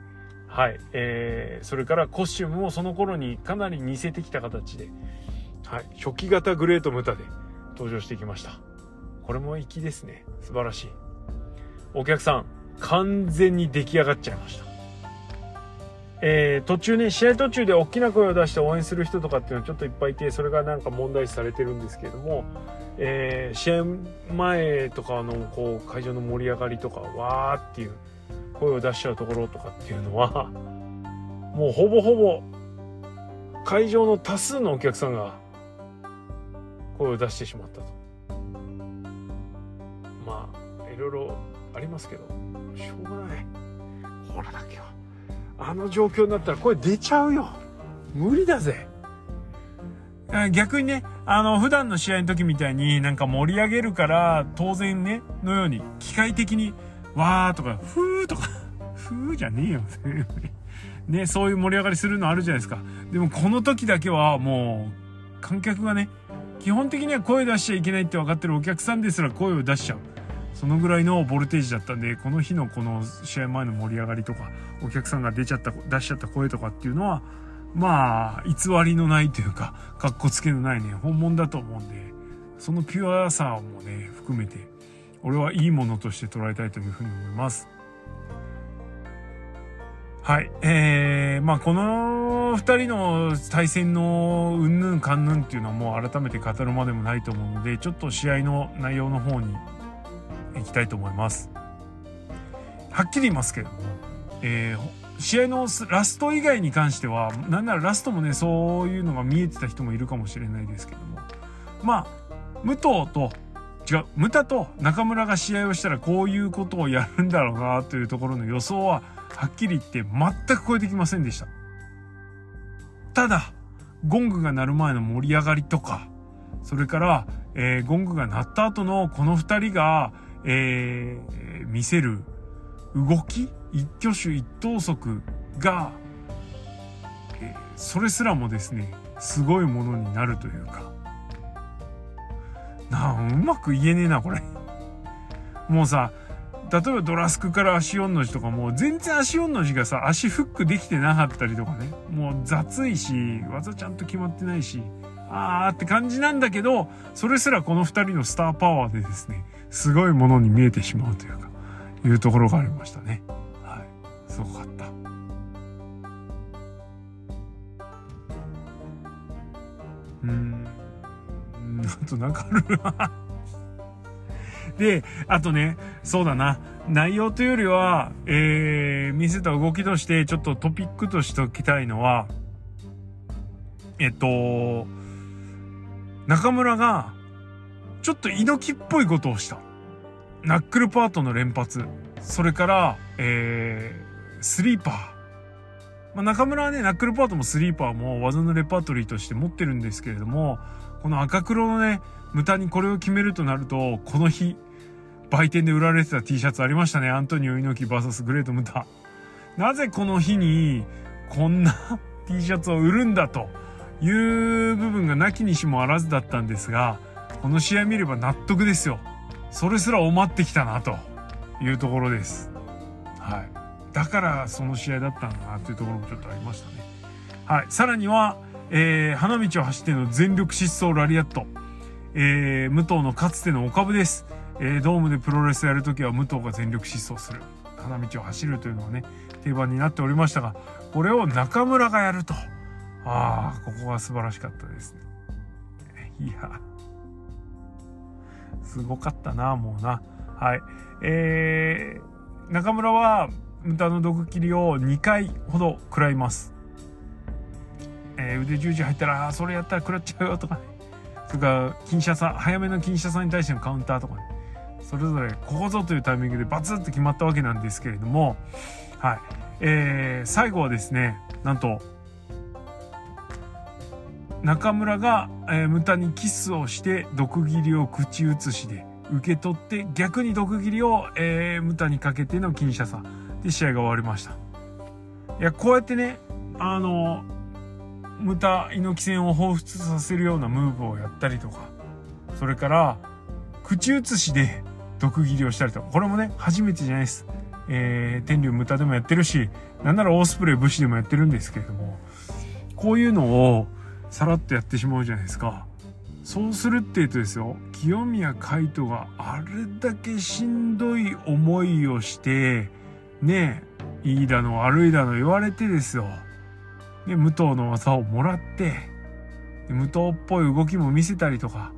はい、えー、それからコスチュームもその頃にかなり似せてきた形で、はい、初期型グレートムタで登場してきました。これも粋ですね。素晴らしい。お客さん、完全に出来上がっちゃいました。えー、途中ね、試合途中で大きな声を出して応援する人とかっていうのはちょっといっぱいいて、それがなんか問題視されてるんですけれども、えー、試合前とかのこう会場の盛り上がりとか、わーっていう声を出しちゃうところとかっていうのは、(laughs) もうほぼほぼ会場の多数のお客さんが声を出してしまったと。まあ、いろいろありますけどしょうがないほらだけはあの状況になったら声出ちゃうよ無理だぜ逆にね、あの、普段の試合の時みたいになんか盛り上げるから当然ね、のように機械的にわーとか、ふーとか、(laughs) ふーじゃねえよ。(laughs) ね、そういう盛り上がりするのあるじゃないですか。でもこの時だけはもう、観客がね、基本的には声出しちゃいけないって分かってるお客さんですら声を出しちゃう。そのぐらいのボルテージだったんでこの日のこの試合前の盛り上がりとかお客さんが出ちゃった出しちゃった声とかっていうのはまあ偽りのないというかかっこつけのないね本物だと思うんでそのピュアさもね含めて俺はいいものとして捉えたいというふうに思います。はい。えー、まあこの二人の対戦のうんぬんかんぬんっていうのはもう改めて語るまでもないと思うので、ちょっと試合の内容の方にいきたいと思います。はっきり言いますけれども、えー、試合のラスト以外に関しては、なんならラストもね、そういうのが見えてた人もいるかもしれないですけども、まあ、武藤と、違う、ムタと中村が試合をしたらこういうことをやるんだろうなというところの予想は、はっきり言って全く超えてきませんでした。ただ、ゴングが鳴る前の盛り上がりとか、それから、えー、ゴングが鳴った後のこの二人が、えー、見せる動き一挙手一投足が、えー、それすらもですねすごいものになるというか。なあうまく言えねえなこれ。(laughs) もうさ例えばドラスクから足4の字とかもう全然足4の字がさ足フックできてなかったりとかね。もう雑いし技ちゃんと決まってないしあーって感じなんだけどそれすらこの2人のスターパワーでですねすごいものに見えてしまうというかいうところがありましたね。はい。すごかった。うん。あとなんかあるで、あとね、そうだな、内容というよりは、えー、見せた動きとしてちょっとトピックとしておきたいのは、えっと、中村が、ちょっと猪木っぽいことをした。ナックルパートの連発。それから、えー、スリーパー。まあ、中村はね、ナックルパートもスリーパーも技のレパートリーとして持ってるんですけれども、この赤黒のね、無駄にこれを決めるとなると、この日、売店で売られてた T シャツありましたね。アントニオ猪木 VS グレートムタ。なぜこの日にこんな (laughs) T シャツを売るんだという部分がなきにしもあらずだったんですが、この試合見れば納得ですよ。それすらお待ってきたなというところです。はい。だからその試合だったんだなというところもちょっとありましたね。はい。さらには、えー、花道を走っての全力疾走ラリアット。えー、武藤のかつてのお株です。えー、ドームでプロレスやるときは武藤が全力疾走する。花道を走るというのはね、定番になっておりましたが、これを中村がやると。ああ、ここは素晴らしかったですね。いや、すごかったな、もうな。はい。えー、中村は、歌の毒切りを2回ほど食らいます。えー、腕十字入ったら、それやったら食らっちゃうよとかね。(laughs) それから、金車さん、早めの金車さんに対してのカウンターとかね。それぞれここぞというタイミングでバツッと決まったわけなんですけれども、はい。えー、最後はですね、なんと、中村が、えー、ムタにキスをして毒斬りを口移しで受け取って逆に毒斬りを、えー、ムタにかけての金車差で試合が終わりました。いや、こうやってね、あの、ムタ猪木戦を彷彿させるようなムーブをやったりとか、それから、口移しで毒斬りをしたりとか、これもね、初めてじゃないです。えー、天竜ムタでもやってるし、なんならオースプレイ武士でもやってるんですけれども、こういうのをさらっとやってしまうじゃないですか。そうするって言うとですよ、清宮海斗があれだけしんどい思いをして、ねえ、いいだの悪いだの言われてですよ。で、武藤の技をもらって、武藤っぽい動きも見せたりとか、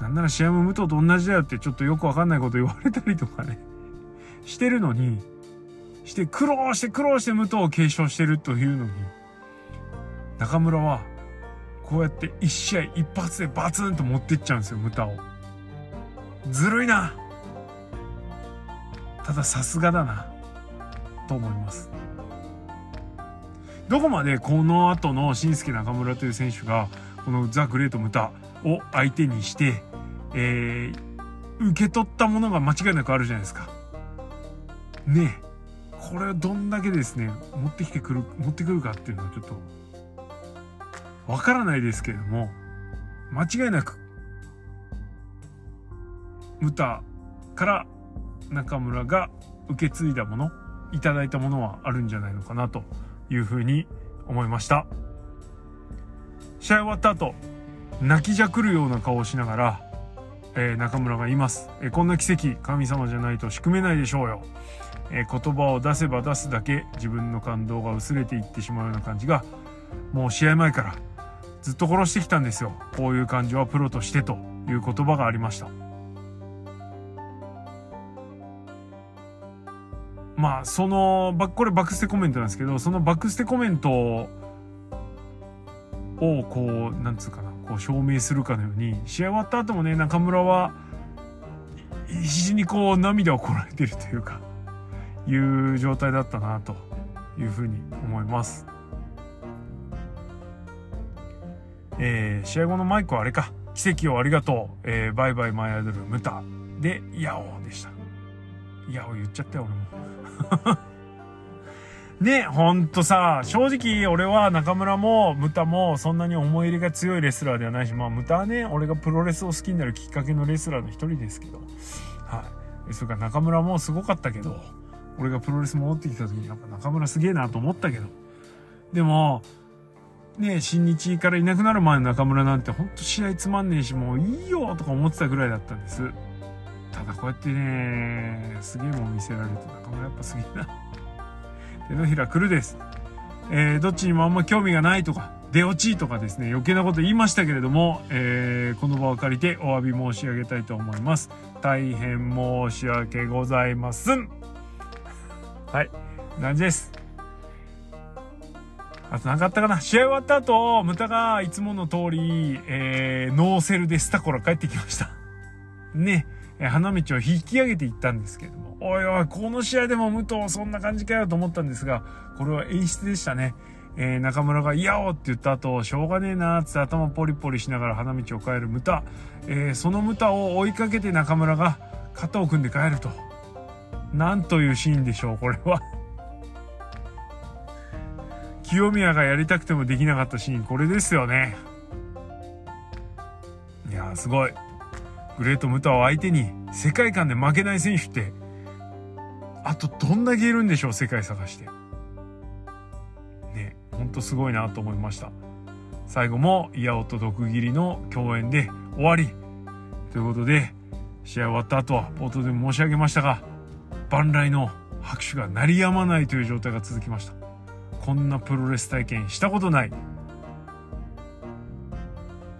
なんなら試合も武藤と同じだよってちょっとよくわかんないこと言われたりとかね、(laughs) してるのに、して苦労して苦労して武藤を継承してるというのに、中村は、こうやって一試合一発でバツンと持ってっちゃうんですよ、ムタを。ずるいなたださすがだな、と思います。どこまでこの後の新助中村という選手が、このザ・グレート・ムタを相手にして、えー、受け取ったものが間違いなくあるじゃないですか。ねえ。これをどんだけですね、持ってきてくる、持ってくるかっていうのはちょっと、わからないですけれども、間違いなく、ムタから中村が受け継いだもの、いただいたものはあるんじゃないのかなというふうに思いました。試合終わった後、泣きじゃくるような顔をしながら、えー、中村が言います、えー、こんな奇跡神様じゃないと仕組めないでしょうよ、えー、言葉を出せば出すだけ自分の感動が薄れていってしまうような感じがもう試合前からずっと殺してきたんですよこういう感じはプロとしてという言葉がありましたまあそのこれバックステコメントなんですけどそのバックステコメントをこうなんつうかなこう証明するかのように試合終わった後もね中村は必死にこう涙をこらえてるというかいう状態だったなというふうに思います。えー、試合後のマイクはあれか奇跡をありがとう、えー、バイバイマイアドルムタでヤオでした。ヤオ言っちゃったよ俺も。(laughs) ね、ほんとさ、正直俺は中村もムタもそんなに思い入れが強いレスラーではないし、まあムタはね、俺がプロレスを好きになるきっかけのレスラーの一人ですけど、はい。それから中村もすごかったけど、俺がプロレス戻ってきた時にやっぱ中村すげえなと思ったけど、でも、ね新日からいなくなる前の中村なんてほんと試合つまんねえし、もういいよとか思ってたぐらいだったんです。ただこうやってね、すげえもん見せられると中村やっぱすげえな。(laughs) 手のひら来るです。えー、どっちにもあんま興味がないとか、出落ちとかですね、余計なこと言いましたけれども、えー、この場を借りてお詫び申し上げたいと思います。大変申し訳ございません。はい、感じです？あとなかったかな？試合終わった後、ムタがいつもの通り、えー、ノーセルでスタコラ帰ってきました。ね、花道を引き上げていったんですけども、おいおい、この試合でも武藤そんな感じかよと思ったんですが、これは演出でしたね。えー、中村が嫌おって言った後、しょうがねえなーって頭ポリポリしながら花道を帰るムタ。えー、そのムタを追いかけて中村が肩を組んで帰ると。なんというシーンでしょう、これは清宮がやりたくてもできなかったシーン、これですよね。いや、すごい。グレート・ムタを相手に世界観で負けない選手って、あとどんだけいるんでしょう、世界探して。ね、ほんとすごいなと思いました。最後も、イヤオと毒斬りの共演で終わり。ということで、試合終わった後は冒頭でも申し上げましたが、万来の拍手が鳴りやまないという状態が続きました。こんなプロレス体験したことない。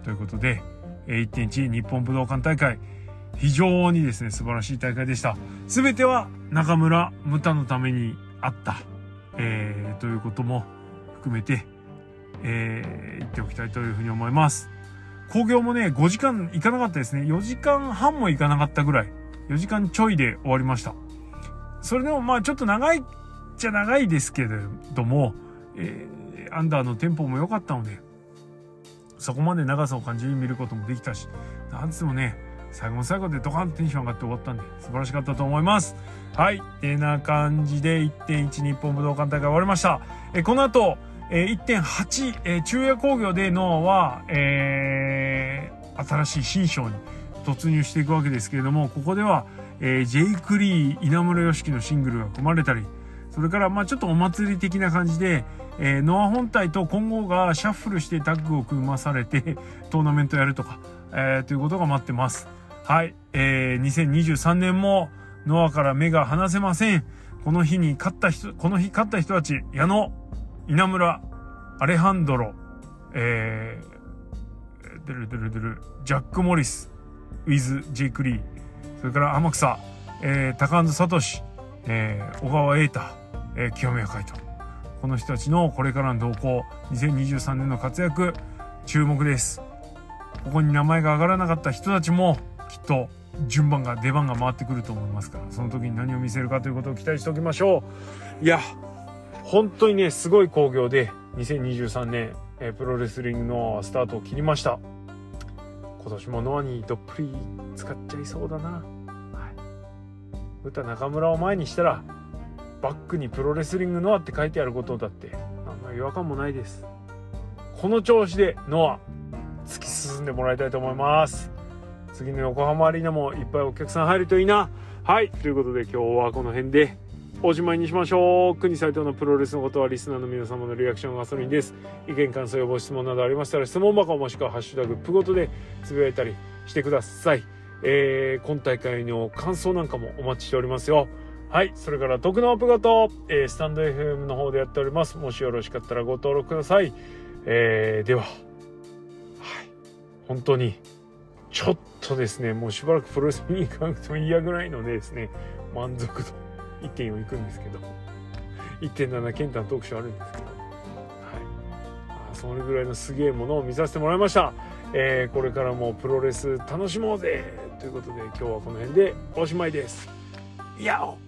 ということで、1.1日本武道館大会、非常にですね、素晴らしい大会でした。すべては中村ムタのためにあった、えー、ということも含めて、えー、言っておきたいというふうに思います。興行もね、5時間いかなかったですね。4時間半もいかなかったぐらい。4時間ちょいで終わりました。それでもまあちょっと長いちゃ長いですけれども、えー、アンダーのテンポも良かったので、そこまで長さを感じに見ることもできたし、なんつってもね、最後の最後でドカンとテンション上がって終わったんで、素晴らしかったと思います。はい。てな感じで1.1日本武道館大会終わりました。えこの後、えー、1.8、えー、中夜工業でノアは、えー、新しい新章に突入していくわけですけれども、ここでは、えー、ジェイク・リー、稲村良樹のシングルが組まれたり、それから、まあちょっとお祭り的な感じで、えー、ノア本体と混合がシャッフルしてタッグを組まされて、(laughs) トーナメントやるとか、えー、ということが待ってます。はい。えー、2023年もノアから目が離せません。この日に勝った人、この日勝った人たち、矢野、稲村、アレハンドロ、えー、ドゥルドゥルドゥル、ジャック・モリス、ウィズ・ジェイク・リー、それから天草、えー、高安聡、えー、小川瑛太、えー、清宮海斗。この人たちのこれからの動向、2023年の活躍、注目です。ここに名前が上がらなかった人たちも、きっと順番が、出番が回ってくると思いますから、その時に何を見せるかということを期待しておきましょう。いや、本当にね、すごい興行で、2023年、えー、プロレスリングのスタートを切りました。今年もノアにどっぷり使っちゃいそうだな。はい。歌中村を前にしたら、バックにプロレスリングノアって書いてあることだって。何の違和感もないです。この調子でノア突き進んでもらいたいと思います。次の横浜アリーナもいっぱいお客さん入るといいな。はいということで今日はこの辺でおしまいにしましょう。国斎藤のプロレスのことはリスナーの皆様のリアクションガソリンです。意見感想やご質問などありましたら質問箱もしくはハッシュタグプごとでつぶやいたりしてください。えー、今大会の感想なんかもお待ちしておりますよ。はい。それから、徳のアップ型、えー、スタンド FM の方でやっております。もしよろしかったらご登録ください。えー、では、はい。本当に、ちょっとですね、もうしばらくプロレス見に行かなくても嫌ぐらいのでですね、満足度1.4行くんですけど、1.7ケンタの特集あるんですけど、はい。あそれぐらいのすげえものを見させてもらいました。えー、これからもプロレス楽しもうぜということで今日はこの辺でおしまいです。やお